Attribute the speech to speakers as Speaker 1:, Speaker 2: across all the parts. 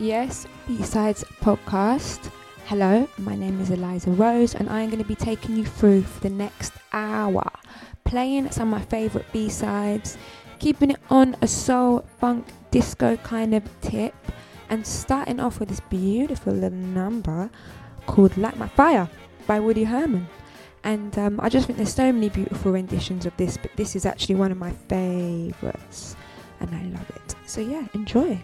Speaker 1: Yes, B-Sides podcast. Hello, my name is Eliza Rose, and I'm going to be taking you through for the next hour, playing some of my favourite B-sides, keeping it on a soul, funk, disco kind of tip, and starting off with this beautiful little number called "Light My Fire" by Woody Herman. And um, I just think there's so many beautiful renditions of this, but this is actually one of my favourites, and I love it. So yeah, enjoy.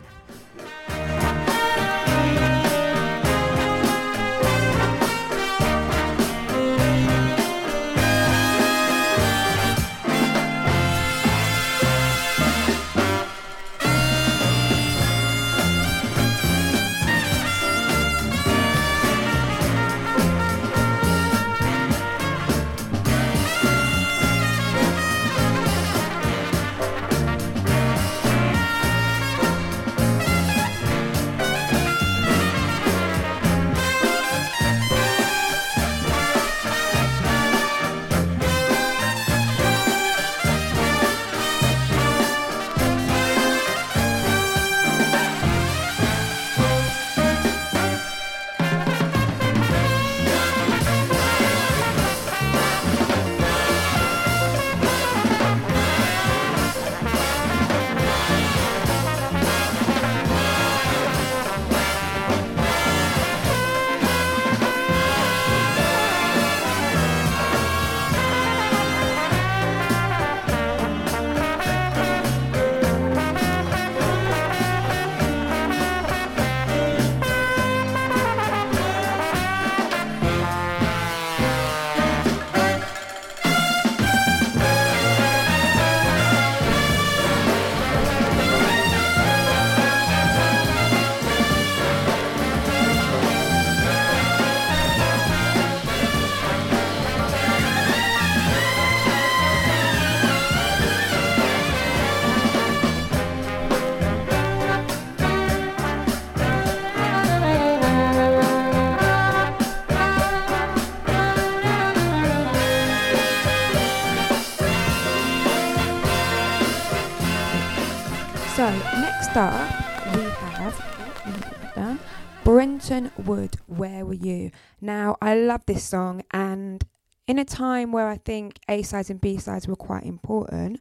Speaker 1: Wood. Where were you? Now I love this song, and in a time where I think A sides and B sides were quite important,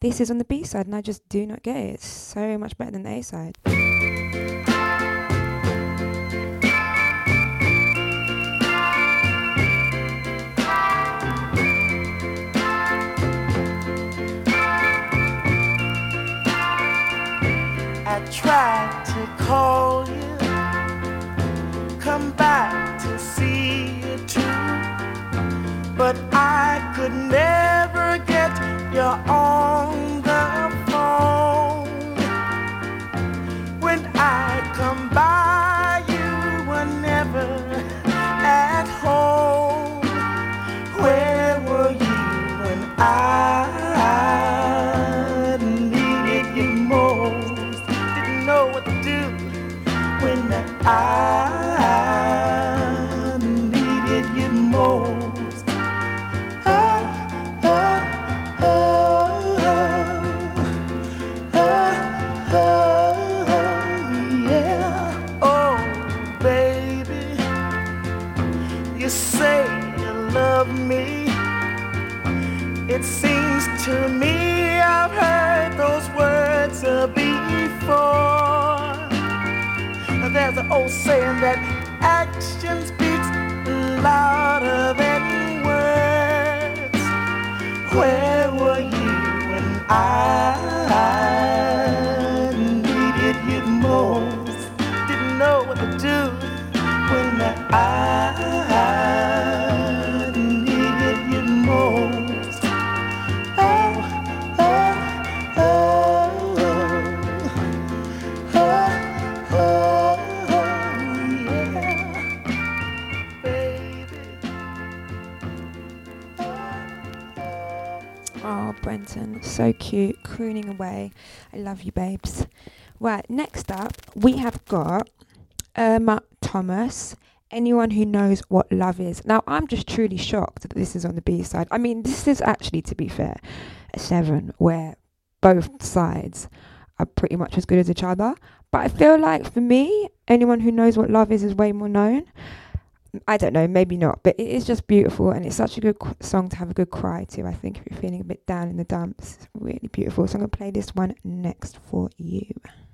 Speaker 1: this is on the B side, and I just do not get it. It's so much better than the A side.
Speaker 2: I tried to call you, come back to see you too, but I could never get your on to me I've heard those words before. There's an old saying that action speaks louder than words. Where were you when I
Speaker 1: so cute, crooning away. I love you, babes. Right, next up, we have got Irma Thomas. Anyone who knows what love is. Now, I'm just truly shocked that this is on the B side. I mean, this is actually, to be fair, a seven where both sides are pretty much as good as each other. But I feel like for me, anyone who knows what love is is way more known. I don't know, maybe not, but it is just beautiful and it's such a good qu- song to have a good cry to. I think if you're feeling a bit down in the dumps, it's really beautiful. So I'm going to play this one next for you.
Speaker 3: You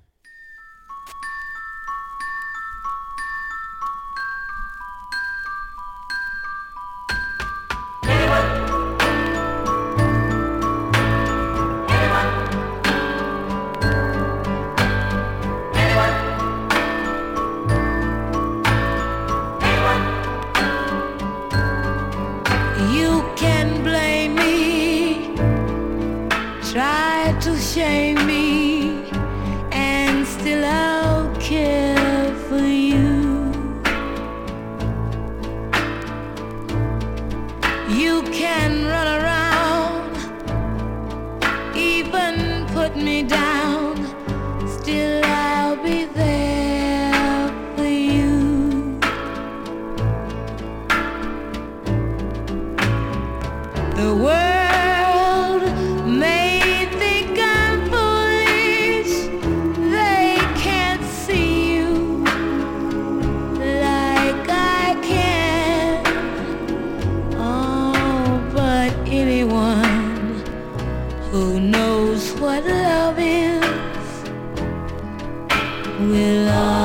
Speaker 3: will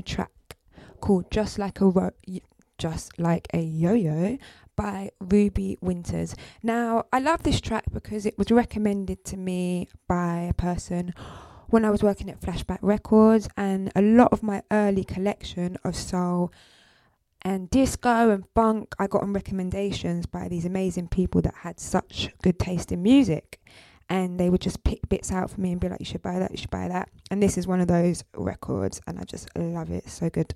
Speaker 1: a track called Just Like a Ro- Just Like a Yo-Yo by Ruby Winters. Now, I love this track because it was recommended to me by a person when I was working at Flashback Records and a lot of my early collection of soul and disco and funk I got on recommendations by these amazing people that had such good taste in music and they would just pick bits out for me and be like, you should buy that, you should buy that. And this is one of those records, and I just love it. So good.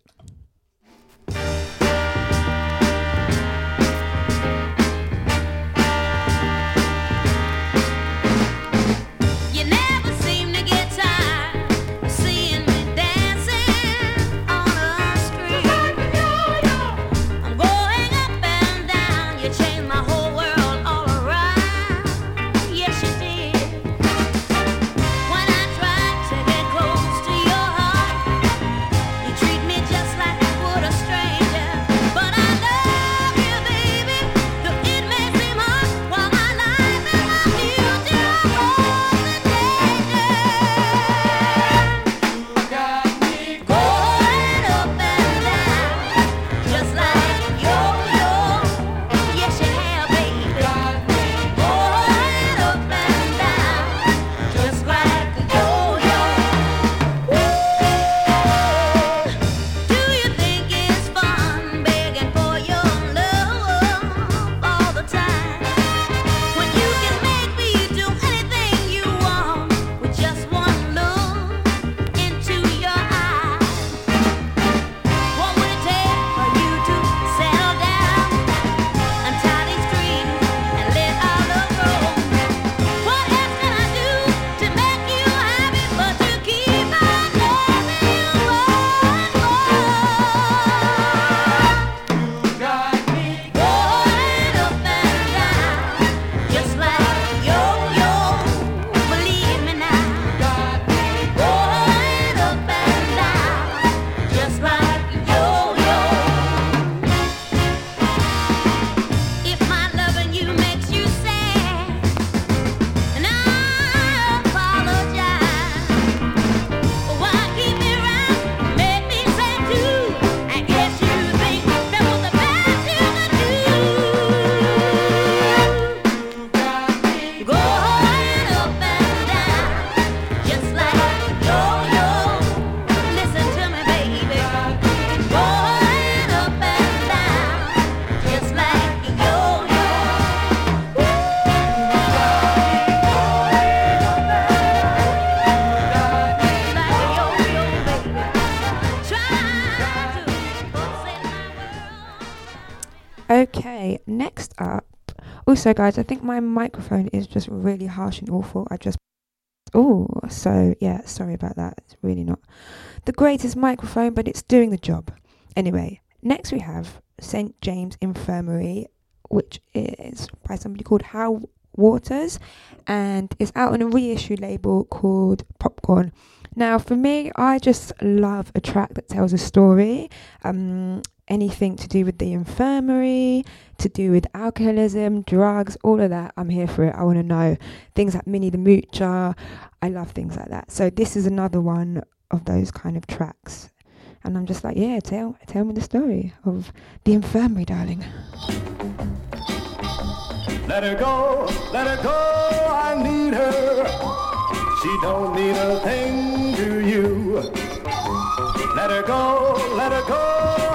Speaker 1: Also, guys, I think my microphone is just really harsh and awful. I just. Oh, so yeah, sorry about that. It's really not the greatest microphone, but it's doing the job. Anyway, next we have St. James Infirmary, which is by somebody called How Waters and it's out on a reissue label called Popcorn. Now, for me, I just love a track that tells a story. Um, anything to do with the infirmary, to do with alcoholism, drugs, all of that. I'm here for it. I want to know things like Minnie the Moocher. I love things like that. So this is another one of those kind of tracks. And I'm just like, yeah, tell tell me the story of the infirmary, darling.
Speaker 4: Let her go, let her go, I need her. She don't need a thing to you. Let her go, let her go,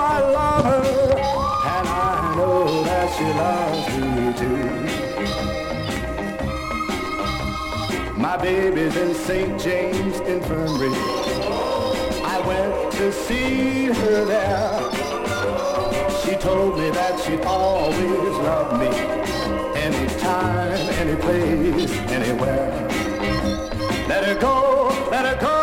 Speaker 4: And I know that she loves me too. My baby's in St. James Infirmary. I went to see her there. She told me that she'd always love me. Anytime, any place, anywhere. Let her go, let her go,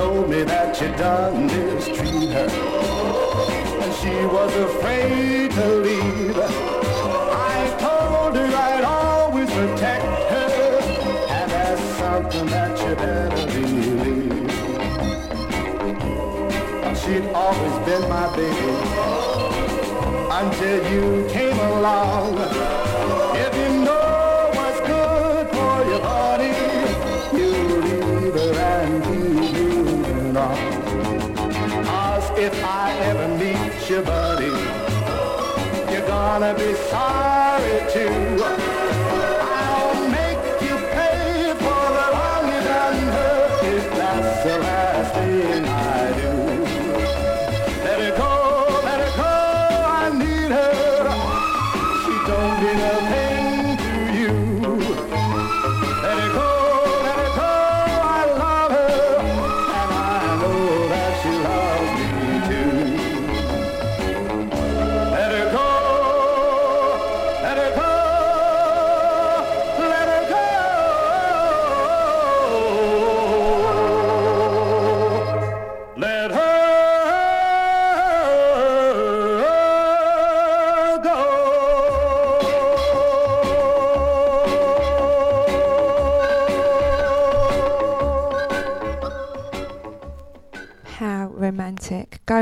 Speaker 4: told me that you'd done mistreat her. And she was afraid to leave. I told her I'd always protect her. And that's something that you better believe. She'd always been my baby until you came along. Cause if I ever meet your buddy, you're gonna be sorry too.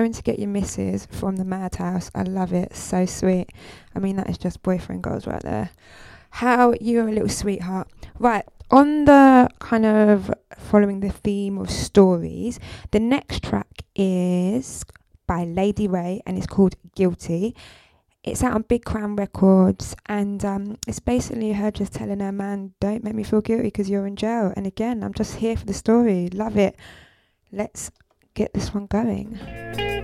Speaker 1: Going to get your missus from the madhouse. I love it. So sweet. I mean, that is just boyfriend goals right there. How you're a little sweetheart. Right. On the kind of following the theme of stories, the next track is by Lady Wray and it's called Guilty. It's out on Big Crown Records and um, it's basically her just telling her man, don't make me feel guilty because you're in jail. And again, I'm just here for the story. Love it. Let's get this one going.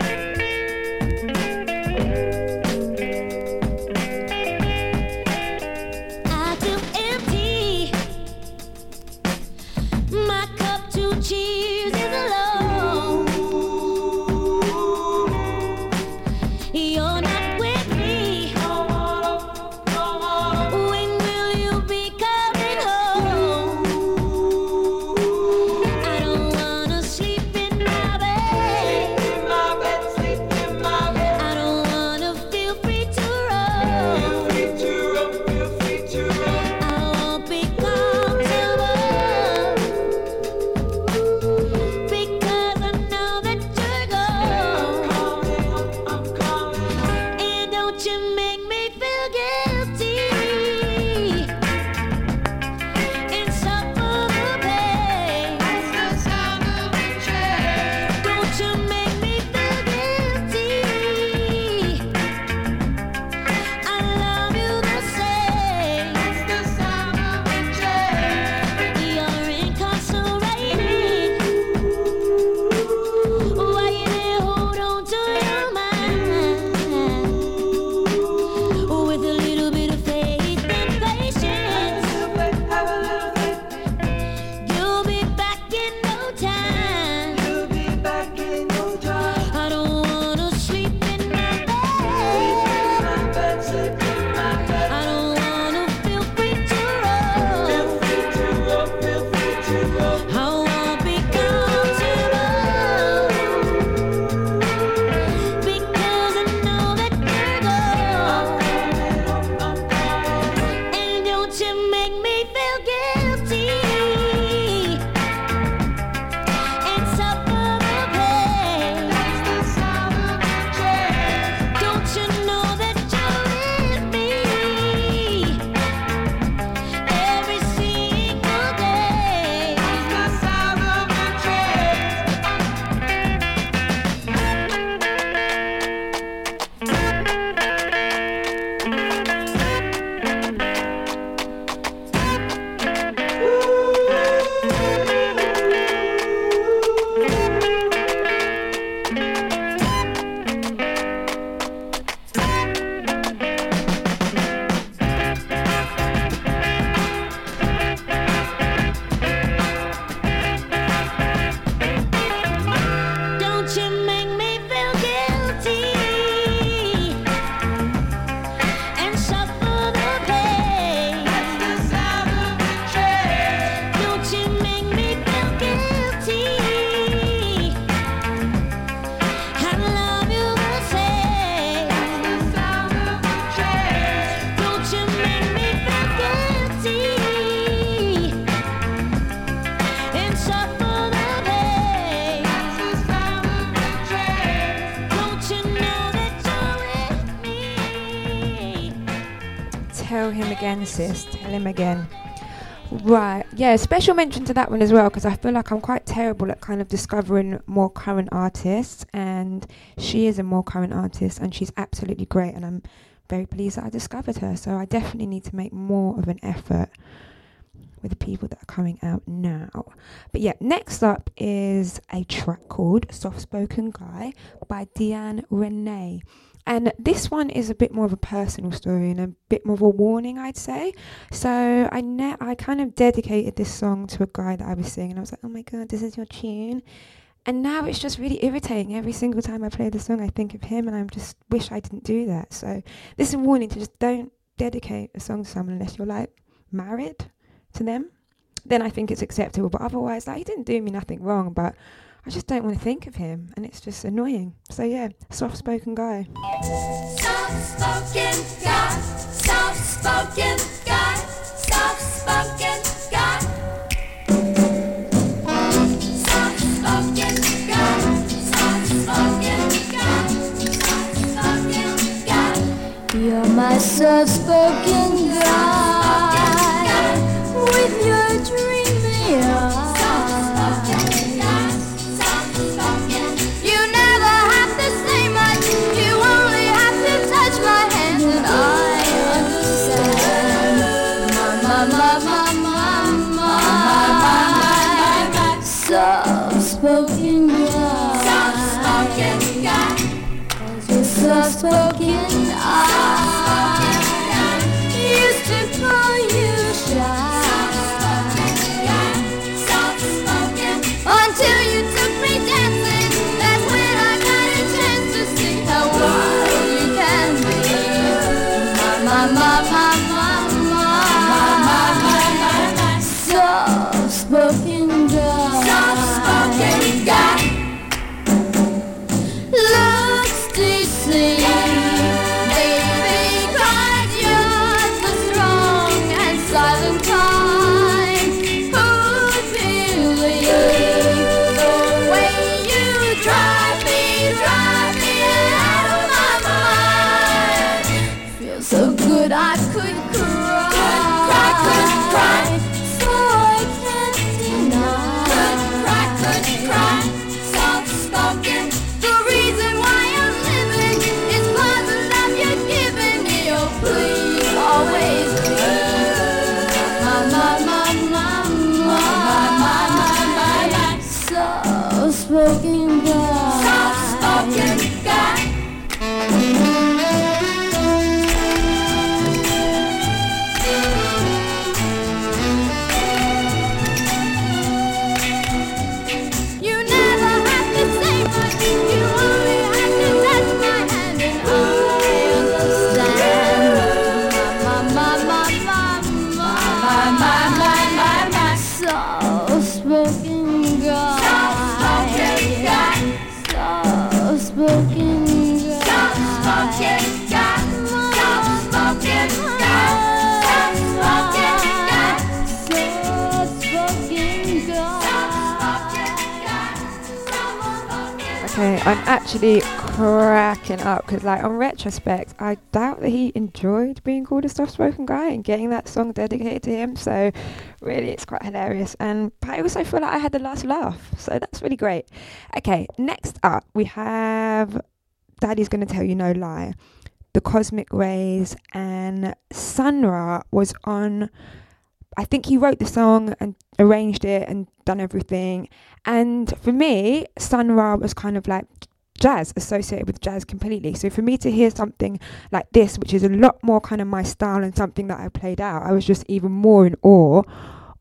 Speaker 1: Tell him again. Right. Yeah, special mention to that one as well because I feel like I'm quite terrible at kind of discovering more current artists and she is a more current artist and she's absolutely great and I'm very pleased that I discovered her. So I definitely need to make more of an effort with the people that are coming out now. But yeah, next up is a track called Soft Spoken Guy by Deanne Renee. And this one is a bit more of a personal story and a bit more of a warning, I'd say. So I ne- I kind of dedicated this song to a guy that I was seeing, and I was like, oh my god, this is your tune. And now it's just really irritating. Every single time I play the song, I think of him, and I just wish I didn't do that. So this is a warning to just don't dedicate a song to someone unless you're like married to them. Then I think it's acceptable. But otherwise, like he didn't do me nothing wrong, but I just don't want to think of him, and it's just annoying. So yeah, soft spoken guy.
Speaker 3: Soft-spoken guy, soft-spoken guy, soft-spoken guy. Soft-spoken guy, soft-spoken guy, soft-spoken guy.
Speaker 5: You're my soft-spoken guy
Speaker 1: cracking up because, like, on retrospect, I doubt that he enjoyed being called a soft-spoken guy and getting that song dedicated to him. So, really, it's quite hilarious. And but I also feel like I had the last laugh, so that's really great. Okay, next up we have Daddy's gonna tell you no lie, the Cosmic Rays, and Sun Ra was on. I think he wrote the song and arranged it and done everything. And for me, Sun Ra was kind of like jazz, associated with jazz completely. So for me to hear something like this, which is a lot more kind of my style and something that I played out, I was just even more in awe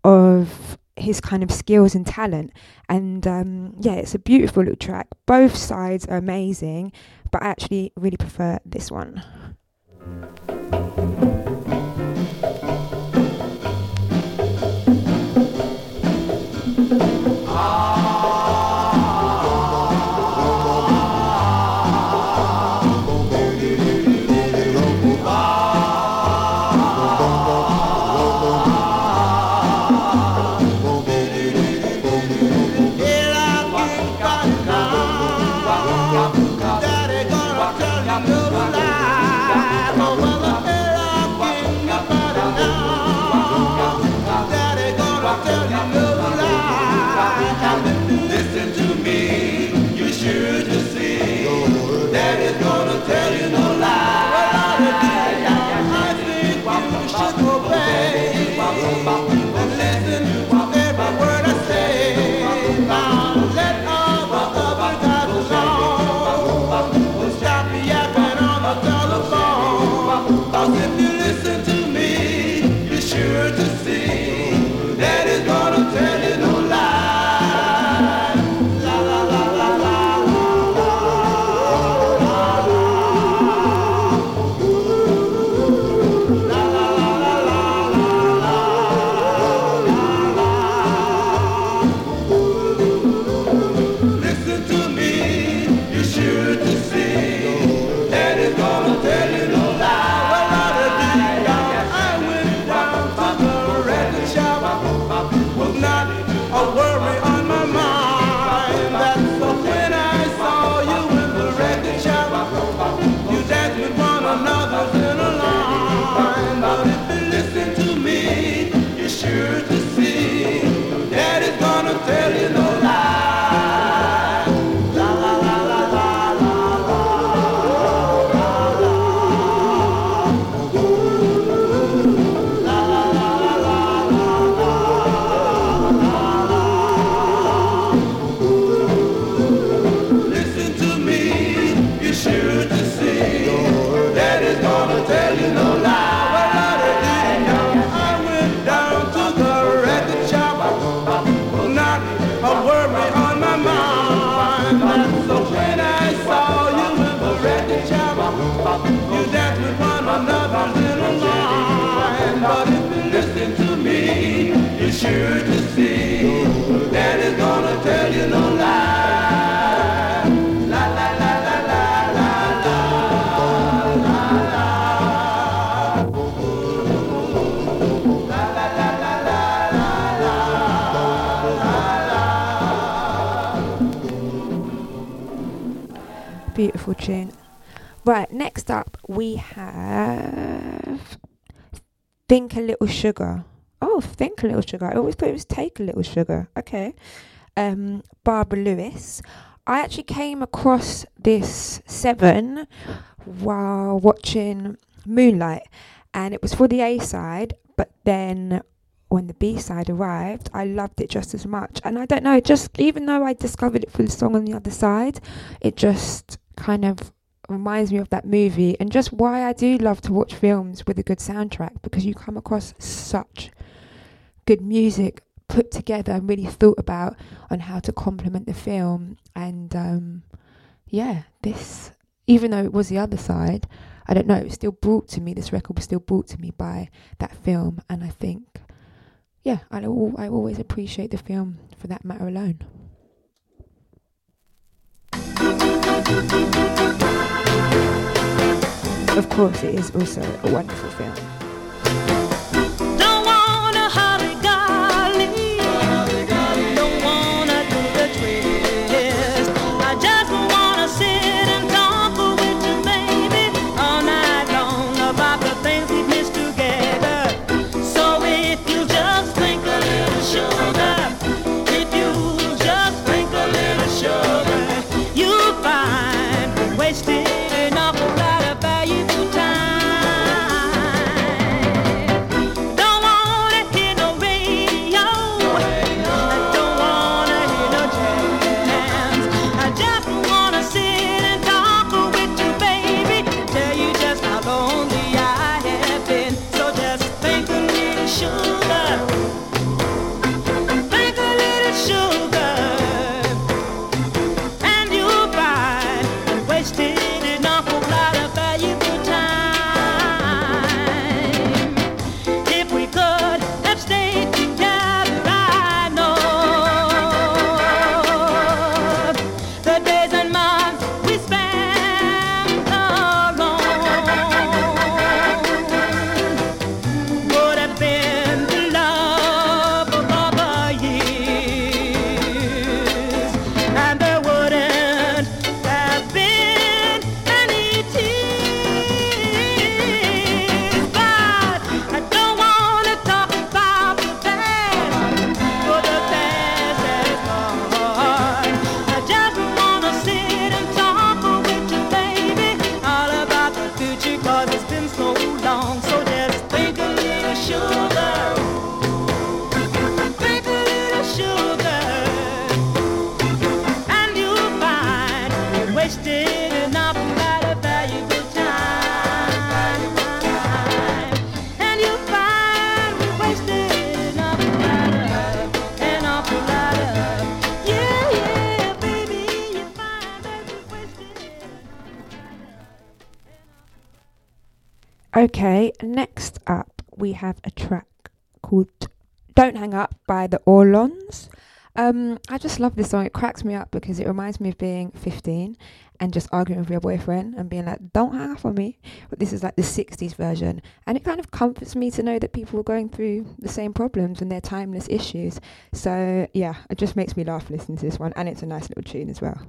Speaker 1: of his kind of skills and talent. And um, yeah, it's a beautiful little track. Both sides are amazing, but I actually really prefer this one. Beautiful tune. Right, next up we have Think a Little Sugar. Oh, Think a Little Sugar. I always thought it was Take a Little Sugar. Okay. Um, Barbara Lewis. I actually came across this seven while watching Moonlight, and it was for the A side, but then when the B side arrived, I loved it just as much. And I don't know, just even though I discovered it for the song on the other side, it just kind of reminds me of that movie and just why I do love to watch films with a good soundtrack because you come across such good music put together and really thought about on how to complement the film. And um yeah this even though it was the other side I don't know it was still brought to me this record was still brought to me by that film. And I think yeah I, I always appreciate the film for that matter alone. Of course it is also a wonderful film
Speaker 3: wasted an awful lot of valuable time. And you'll find we wasted of, an awful lot of, yeah, yeah, baby, you find that we wasted
Speaker 1: Okay, next up we have a track called Don't Hang Up by the Orlons. Um, I just love this song. It cracks me up because it reminds me of being 15 and just arguing with your boyfriend and being like, don't hang up on me. But this is like the 60s version. And it kind of comforts me to know that people are going through the same problems and their timeless issues. So, yeah, it just makes me laugh listening to this one. And it's a nice little tune as well.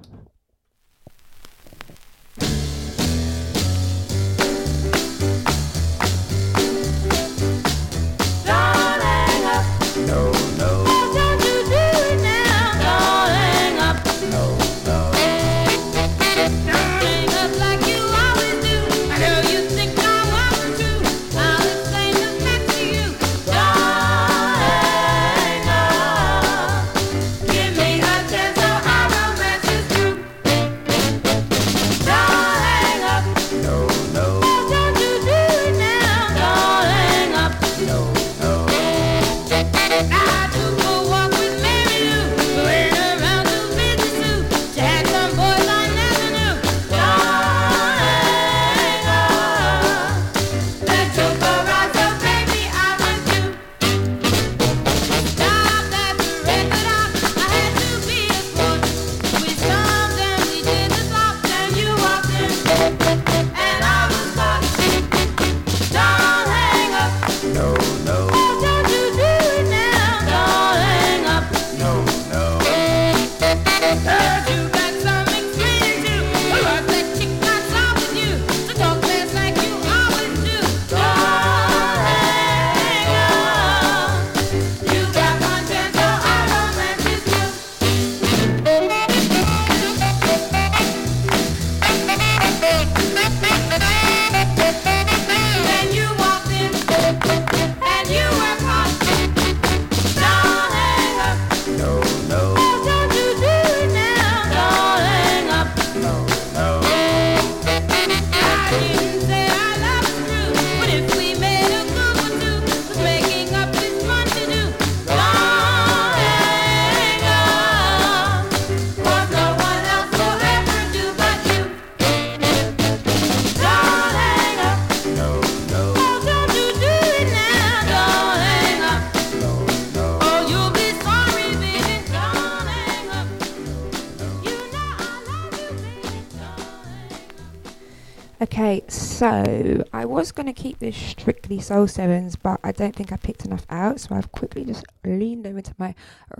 Speaker 3: So
Speaker 6: I was going to keep this strictly Soul Sevens, but I don't think I picked enough out, so I've quickly just leaned over to my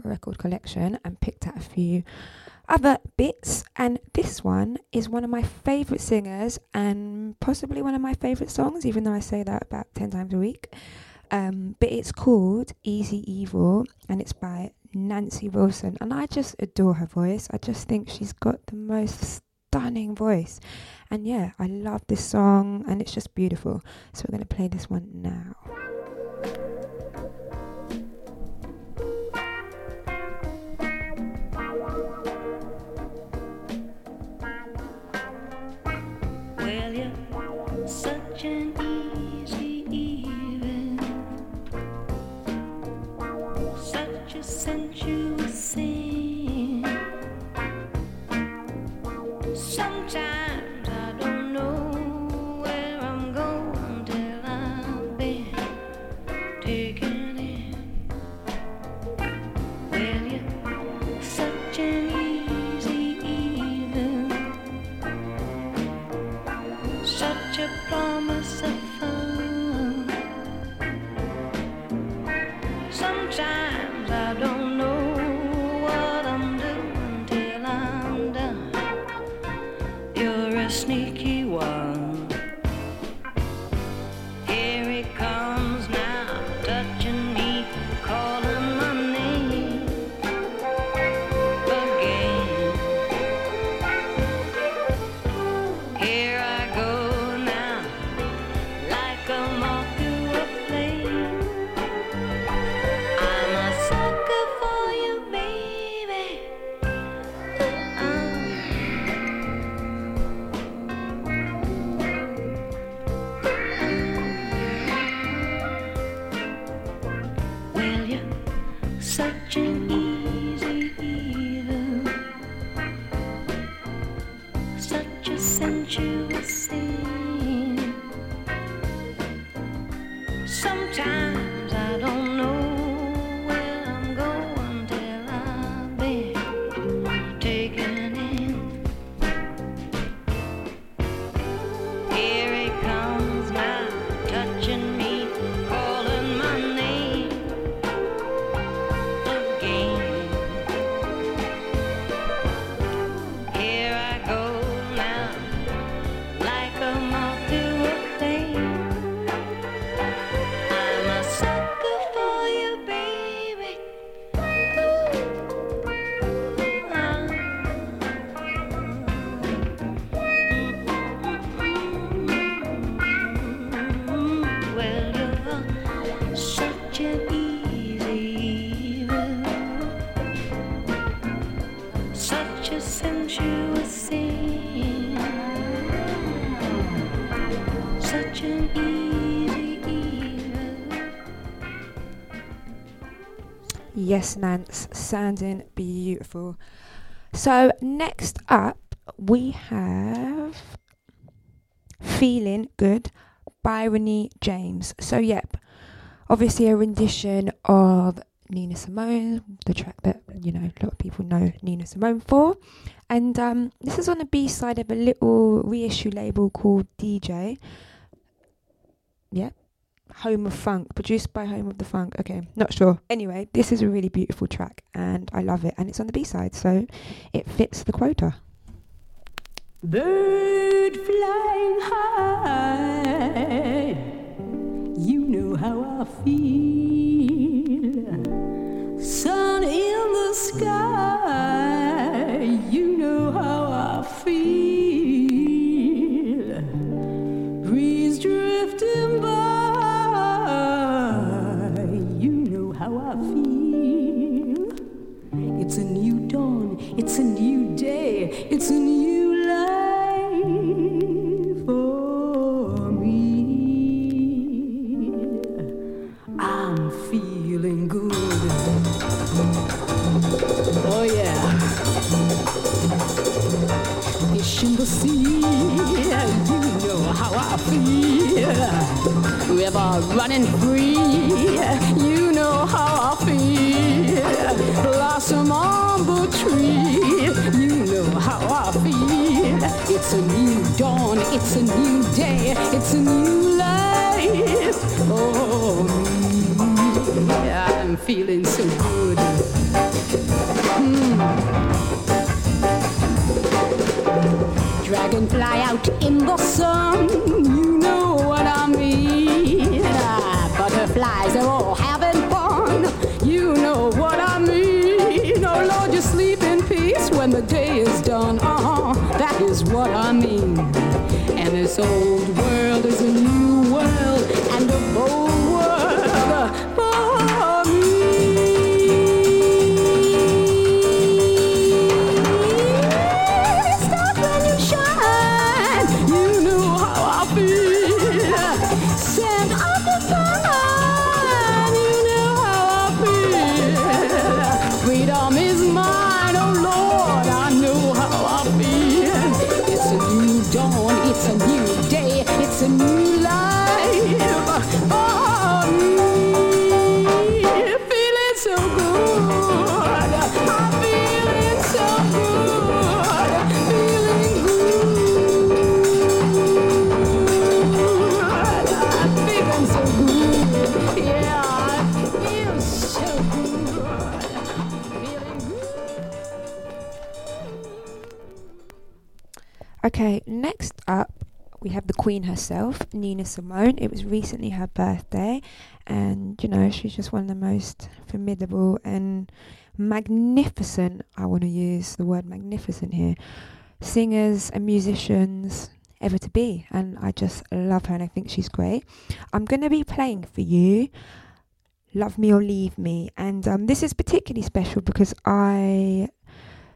Speaker 6: record collection and picked out a few other bits. And this one is one of my favourite singers and possibly one of my favourite songs, even though I say that about 10 times a week. Um, but it's called Easy Evil and it's by Nancy Wilson. And I just adore her voice. I just think she's got the most stunning voice. And yeah, I love this song and it's just beautiful. So we're going to play this one now. Yes, Nance, sounding beautiful. So, next up, we have Feeling Good by Renee James. So, yep, obviously a rendition of Nina Simone, the track that, you know, a lot of people know Nina Simone for. And um, this is on the B side of a little reissue label called DJ. Yep. Home of Funk, produced by Home of the Funk. Okay, not sure. Anyway, this is a really beautiful track and I love it. And it's on the B side, so it fits the quota.
Speaker 7: Bird flying high, you know how I feel. Sun in the sky, you know how I feel. How I feel. It's a new dawn, it's a new day, it's a new life for me. I'm feeling good. Oh, yeah. Fish in the sea, you know how I feel. River running free, it's a new day, it's a new life. Oh, me, I'm feeling so good. Hmm. Dragonfly out in the sun,
Speaker 1: Queen herself, Nina Simone. It was recently her birthday, and you know, she's just one of the most formidable and magnificent, I want to use the word magnificent here, singers and musicians ever to be. And I just love her and I think she's great. I'm going to be playing for you. Love Me or Leave Me. And um, this is particularly special because I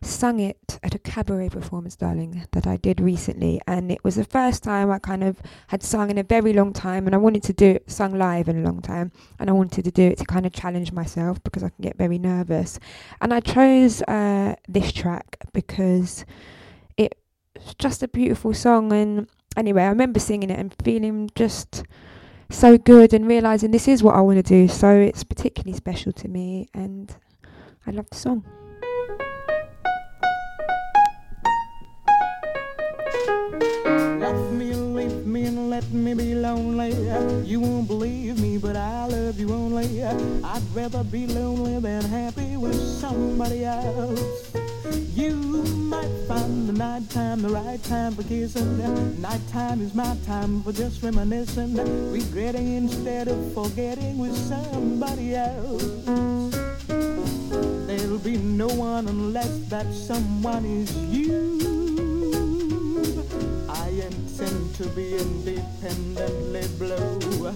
Speaker 1: sung it at a cabaret performance, darling, that I did recently. And it was the first time I kind of had sung in a very long time. And I wanted to do it, sung live in a long time. And I wanted to do it to kind of challenge myself because I can get very nervous. And I chose uh, this track because it's just a beautiful song. And anyway, I remember singing it and feeling just so good and realizing this is what I want to do. So it's particularly special to me. And I love the song.
Speaker 8: Let me be lonely. You won't believe me, but I love you only. I'd rather be lonely than happy with somebody else. You might find the nighttime the right time for kissing. Nighttime is my time for just reminiscing, regretting instead of forgetting with somebody else. There'll be no one unless that someone is you. I intend to be independently blue. I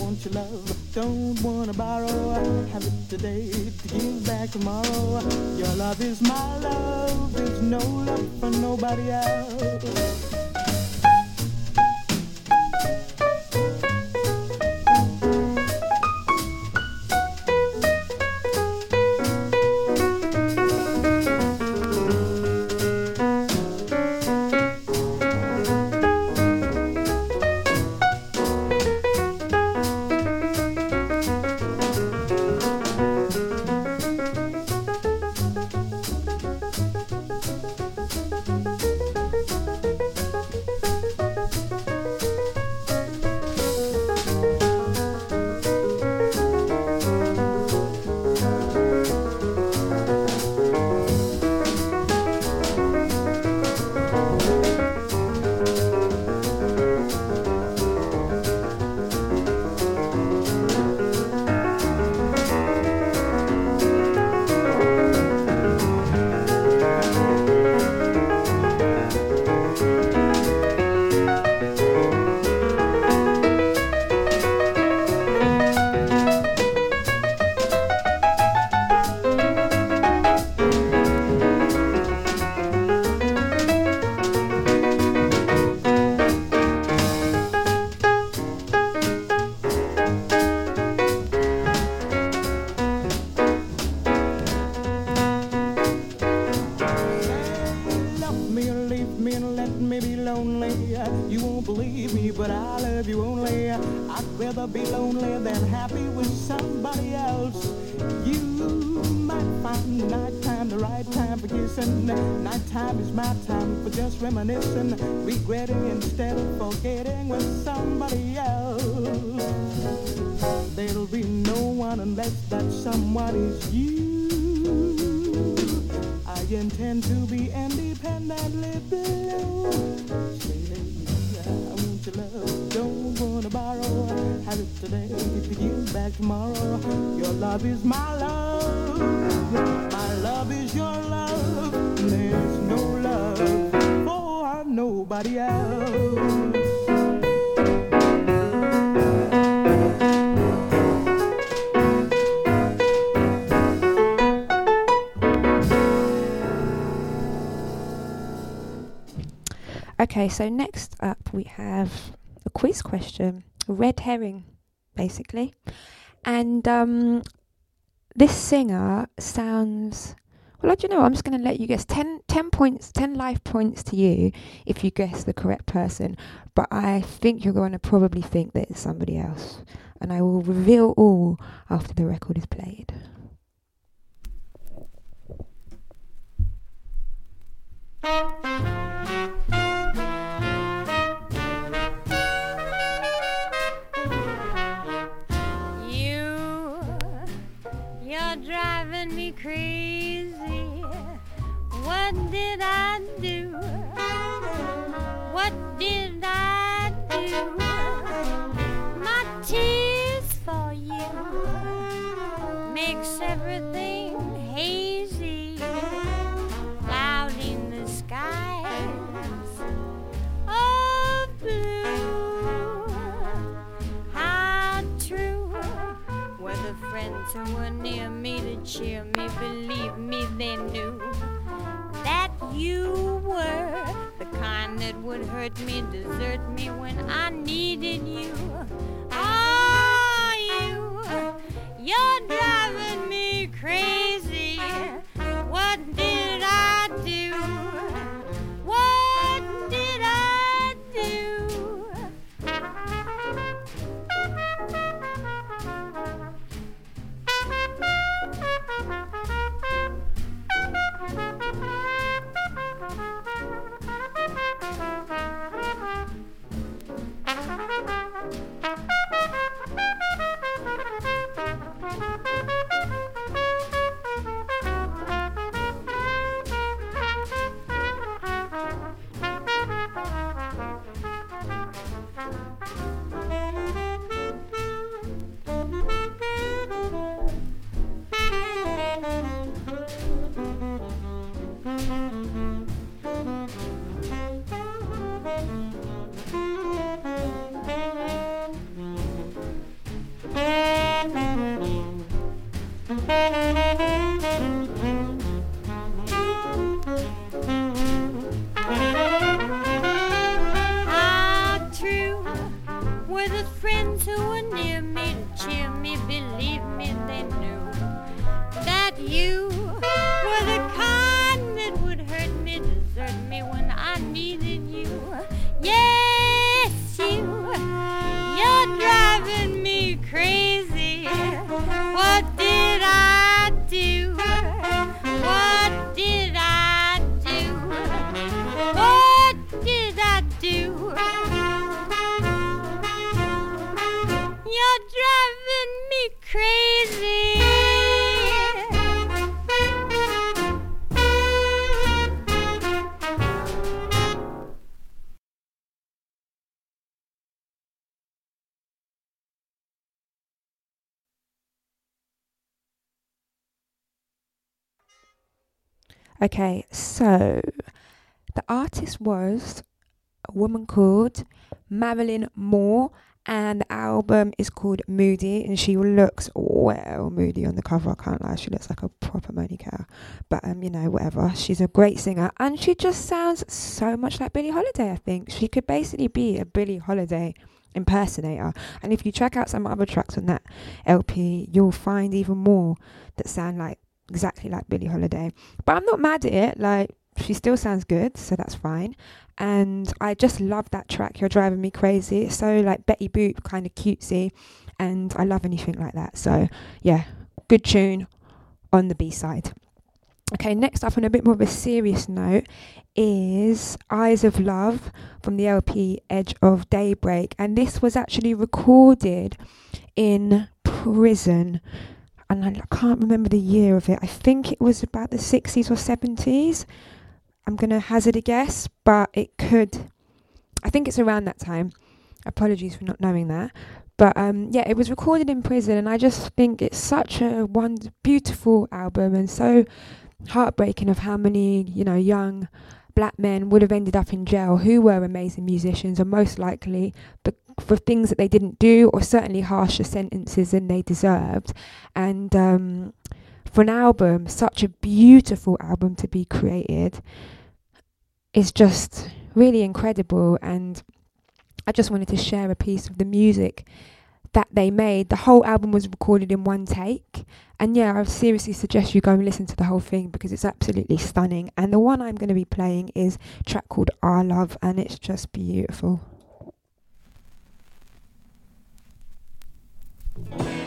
Speaker 8: want your love, don't wanna borrow. Have it today to give back tomorrow. Your love is my love, there's no love for nobody else.
Speaker 1: So next up we have a quiz question, a red herring, basically. And um, this singer sounds. Well, I do you know? I'm just going to let you guess. 10, 10 points, 10 life points to you if you guess the correct person. But I think you're going to probably think that it's somebody else. And I will reveal all after the record is played.
Speaker 9: Driving me crazy. What did I do? What did I do? My tears for you makes everything cheer me, believe me, they knew that you were the kind that would hurt me, desert me when I
Speaker 1: Okay, so the artist was a woman called Marilyn Moore, and the album is called Moody, and she looks well moody on the cover. I can't lie, she looks like a proper Moni cow. But um, you know, whatever. She's a great singer, and she just sounds so much like Billie Holiday. I think she could basically be a Billie Holiday impersonator. And if you check out some other tracks on that LP, you'll find even more that sound like exactly like Billie Holiday. But I'm not mad at it. Like she still sounds good, so that's fine. And I just love that track. You're driving me crazy. It's so like Betty Boop kind of cutesy, and I love anything like that. So yeah, good tune on the B side. Okay, next up on a bit more of a serious note is Eyes of Love from the LP Edge of Daybreak. And this was actually recorded in prison. And I can't remember the year of it. I think it was about the 60s or 70s. I'm going to hazard a guess, but it could. I think it's around that time. Apologies for not knowing that. But um, yeah, it was recorded in prison, and I just think it's such a one beautiful album and so heartbreaking of how many you know young black men would have ended up in jail who were amazing musicians and most likely but for things that they didn't do or certainly harsher sentences than they deserved and um, for an album such a beautiful album to be created is just really incredible and I just wanted to share a piece of the music that they made. The whole album was recorded in one take. And yeah, I seriously suggest you go and listen to the whole thing because it's absolutely stunning. And the one I'm going to be playing is track called Our Love, and it's just beautiful.
Speaker 2: If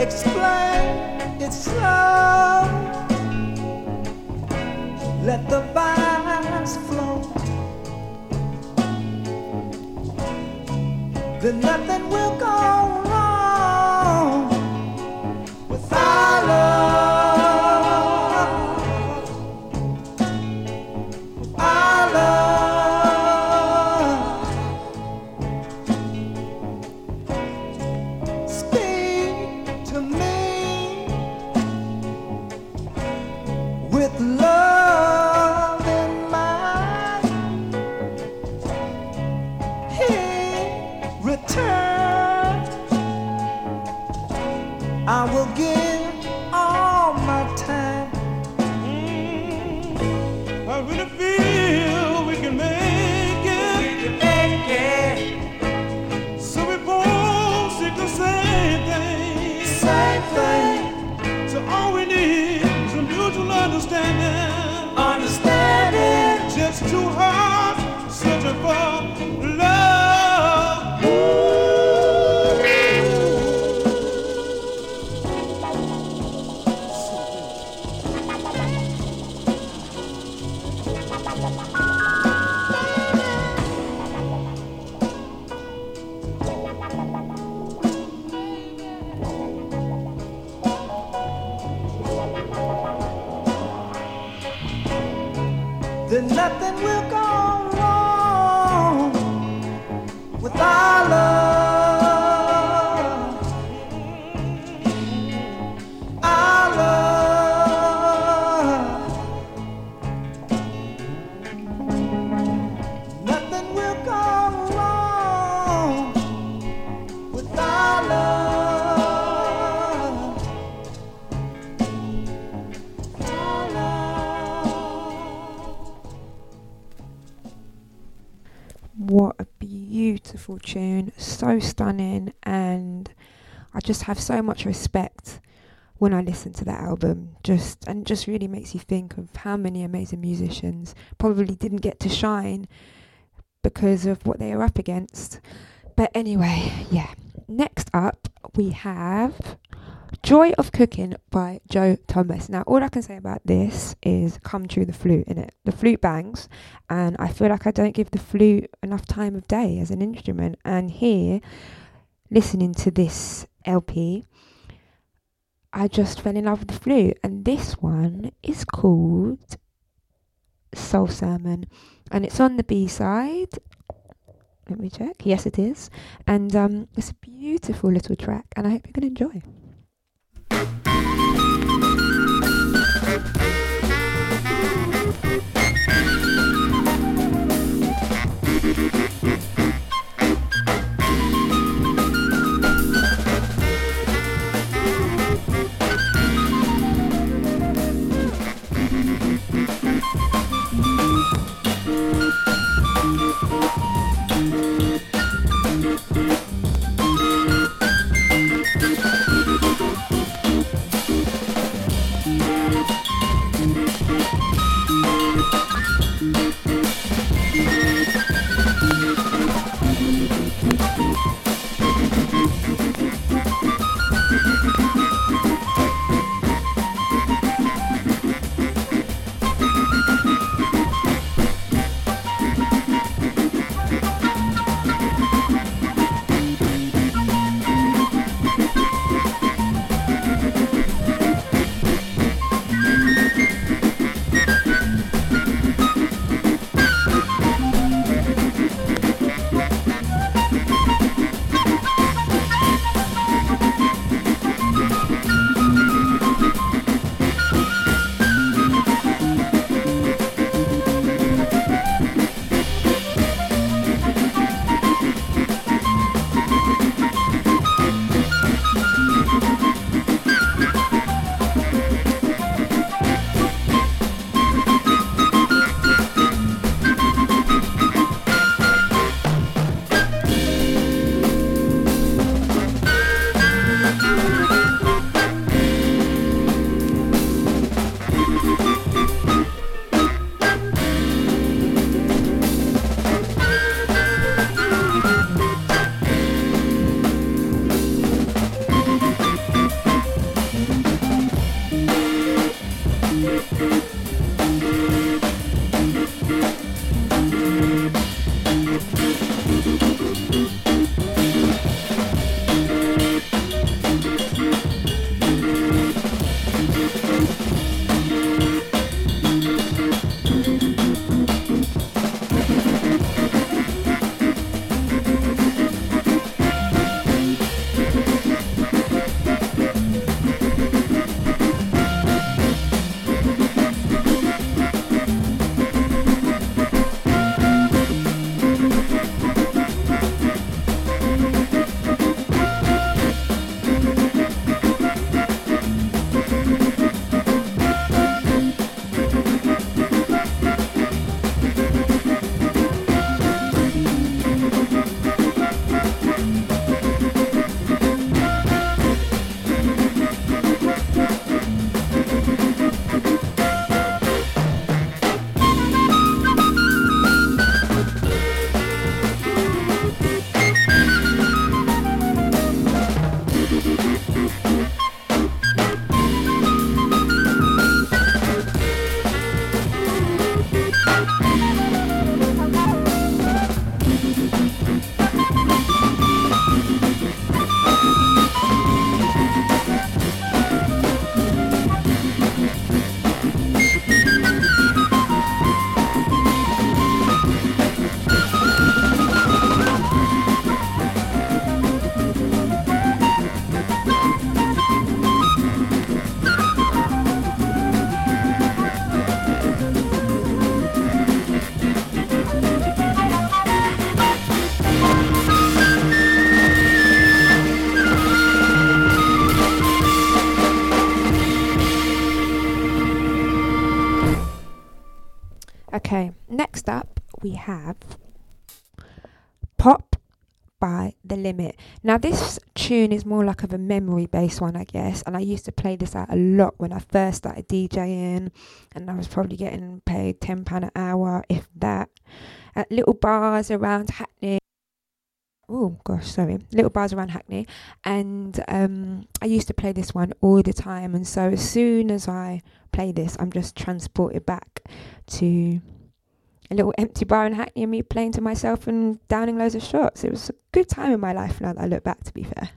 Speaker 2: explain it slow. Let the vibes flow. Then nothing
Speaker 1: stunning, and I just have so much respect when I listen to that album. Just and just really makes you think of how many amazing musicians probably didn't get to shine because of what they are up against. But anyway, yeah. Next up, we have Joy of Cooking by Joe Thomas. Now, all I can say about this is come true the flute in it. The flute bangs, and I feel like I don't give the flute enough time of day as an instrument. And here, listening to this LP, I just fell in love with the flute. And this one is called Soul Sermon, and it's on the B side. Let me check. Yes, it is. And um, it's a beautiful little track, and I hope you can enjoy. Thank we have Pop by The Limit. Now, this tune is more like of a memory based one, I guess, and I used to play this out a lot when I first started DJing, and I was probably getting paid £10 an hour, if that, at little bars around Hackney. Oh gosh, sorry, little bars around Hackney, and um, I used to play this one all the time. And so as soon as I play this, I'm just transported back to a little empty bar in Hackney and me playing to myself and downing loads of shots. It was a good time in my life now that I look back, to be fair.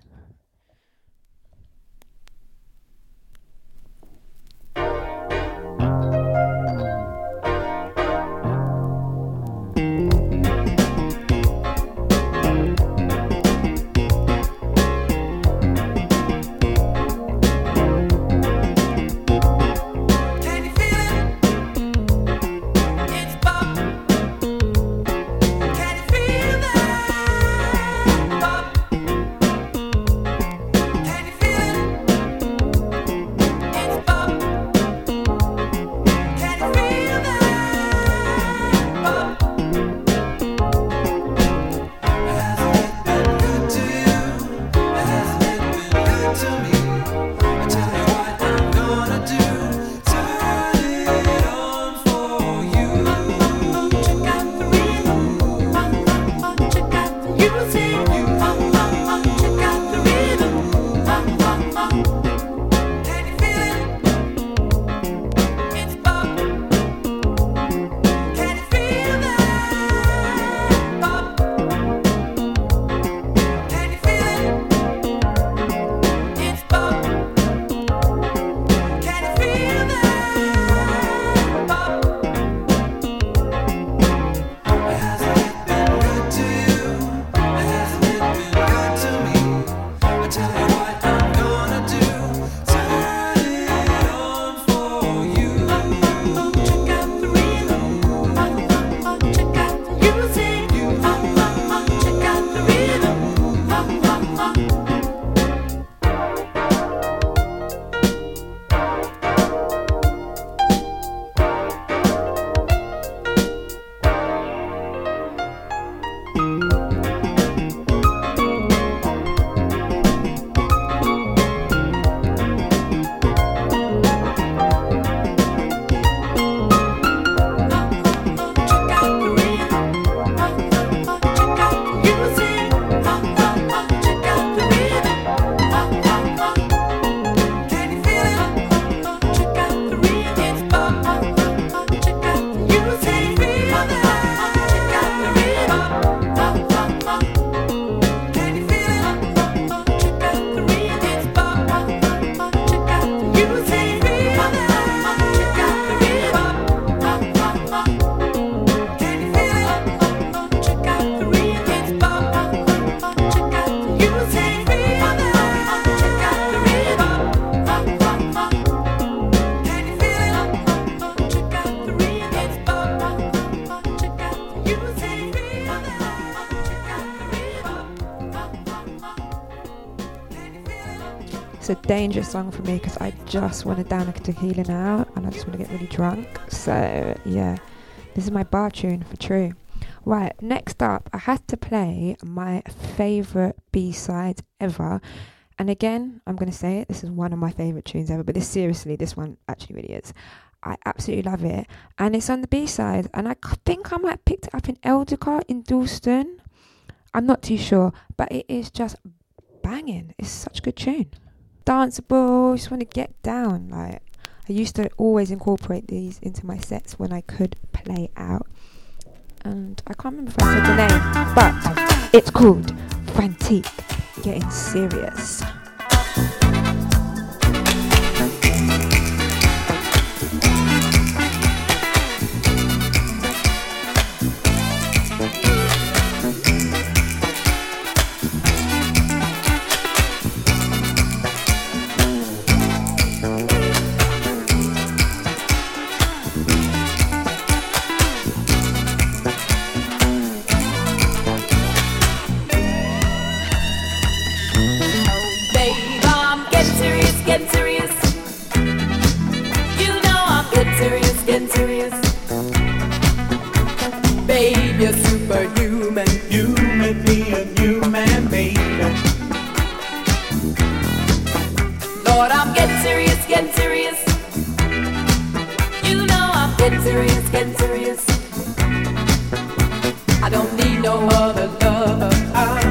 Speaker 1: A dangerous song for me because I just want to down a tequila now and I just want to get really drunk. So, yeah, this is my bar tune for true. Right, next up, I had to play my favourite B side ever. And again, I'm going to say it, this is one of my favourite tunes ever, but this seriously, this one actually really is. I absolutely love it. And it's on the B side, and I think I might picked it up in Eldicott in Dalston. I'm not too sure, but it is just banging. It's such a good tune. Danceable, just want to get down. Like I used to always incorporate these into my sets when I could play out. And I can't remember if I said the name, but it's called Frantique Getting Serious.
Speaker 10: getting serious. Babe, you're superhuman.
Speaker 11: You make me a new man, baby.
Speaker 10: Lord, I'm getting serious, getting serious. You know I'm getting serious, getting serious. I don't need no other love. I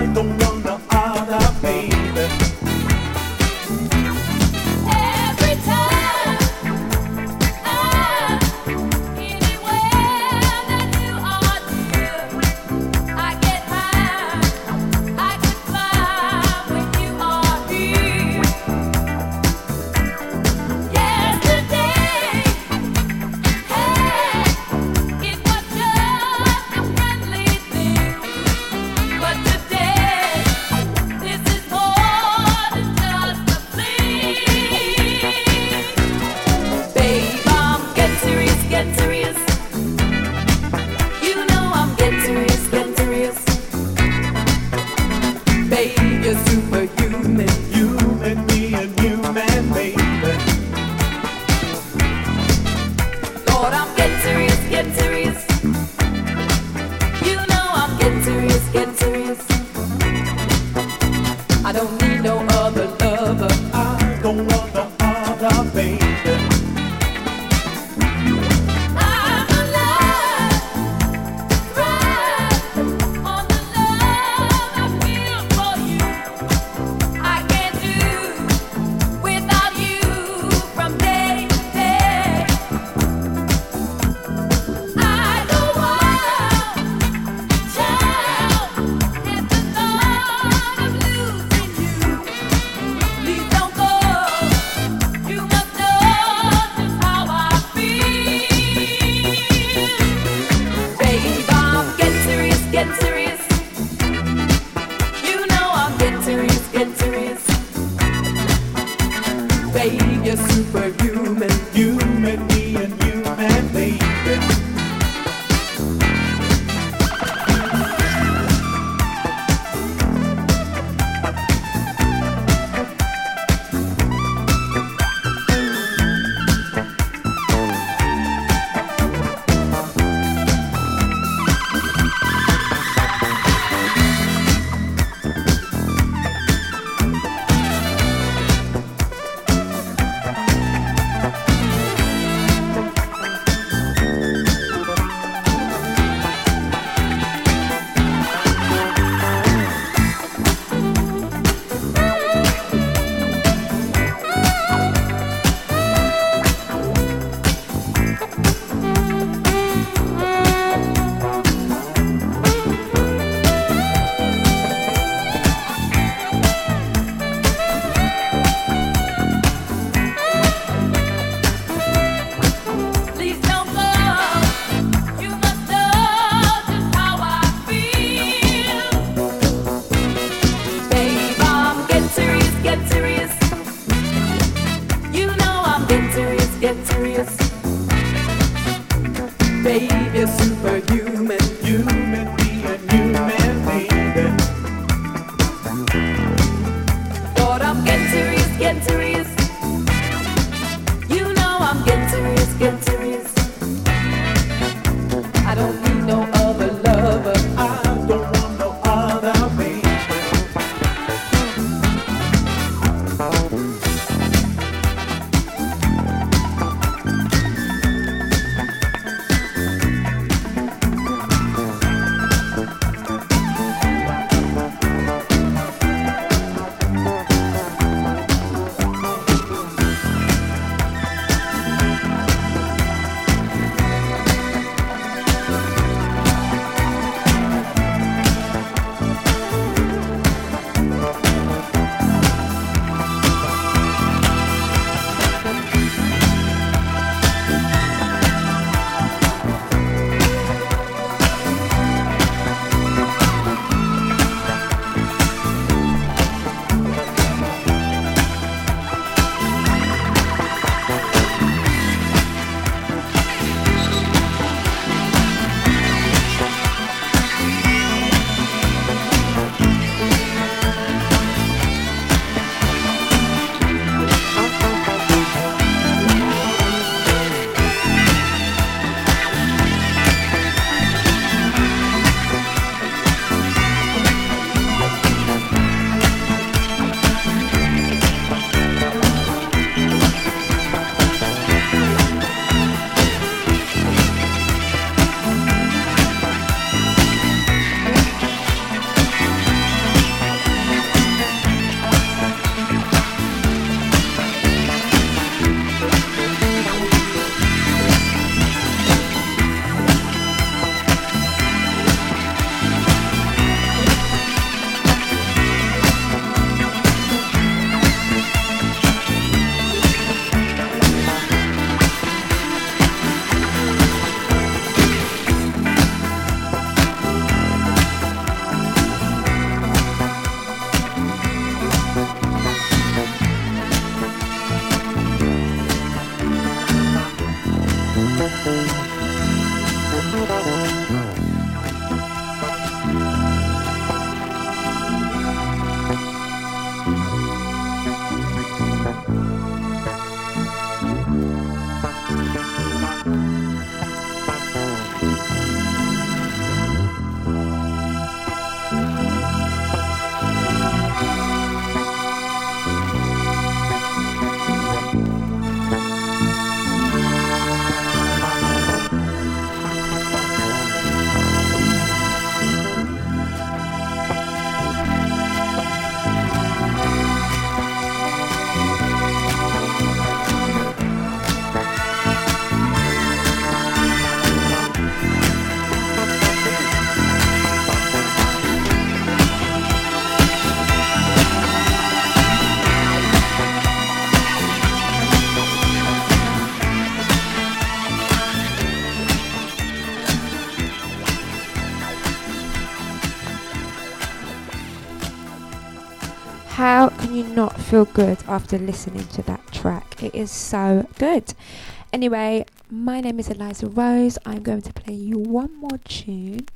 Speaker 10: feel
Speaker 2: good after listening to that track? It is so good. Anyway, my name is Eliza Rose. I'm going to play you one more tune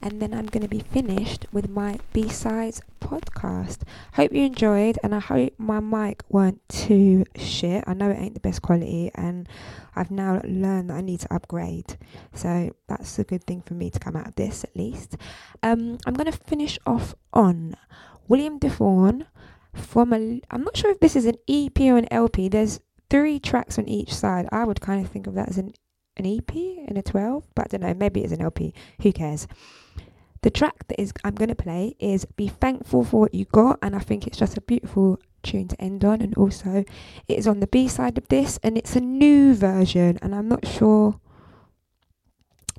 Speaker 2: and then I'm going to be finished with my B-sides podcast. Hope you enjoyed and I hope my mic weren't too shit. I know it ain't the best quality and I've now learned that I need to upgrade. So that's a good thing for me to come out of this at least. Um, I'm going to finish off on William DeVaughn from a I'm not sure if this is an EP or an LP. There's three tracks on each side. I would kind of think of that as an an EP and a 12, but I don't know, maybe it's an LP. Who cares? The track that is I'm going to play is Be Thankful for What You Got and I think it's just a beautiful tune to end on and also it is on the B side of this and it's a new version and I'm not sure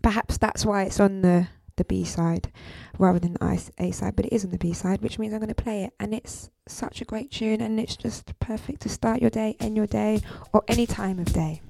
Speaker 2: perhaps that's why it's on the the B side rather than the A side, but it is on the B side, which means I'm going to play it. And it's such a great tune, and it's just perfect to start your day, end your day, or any time of day.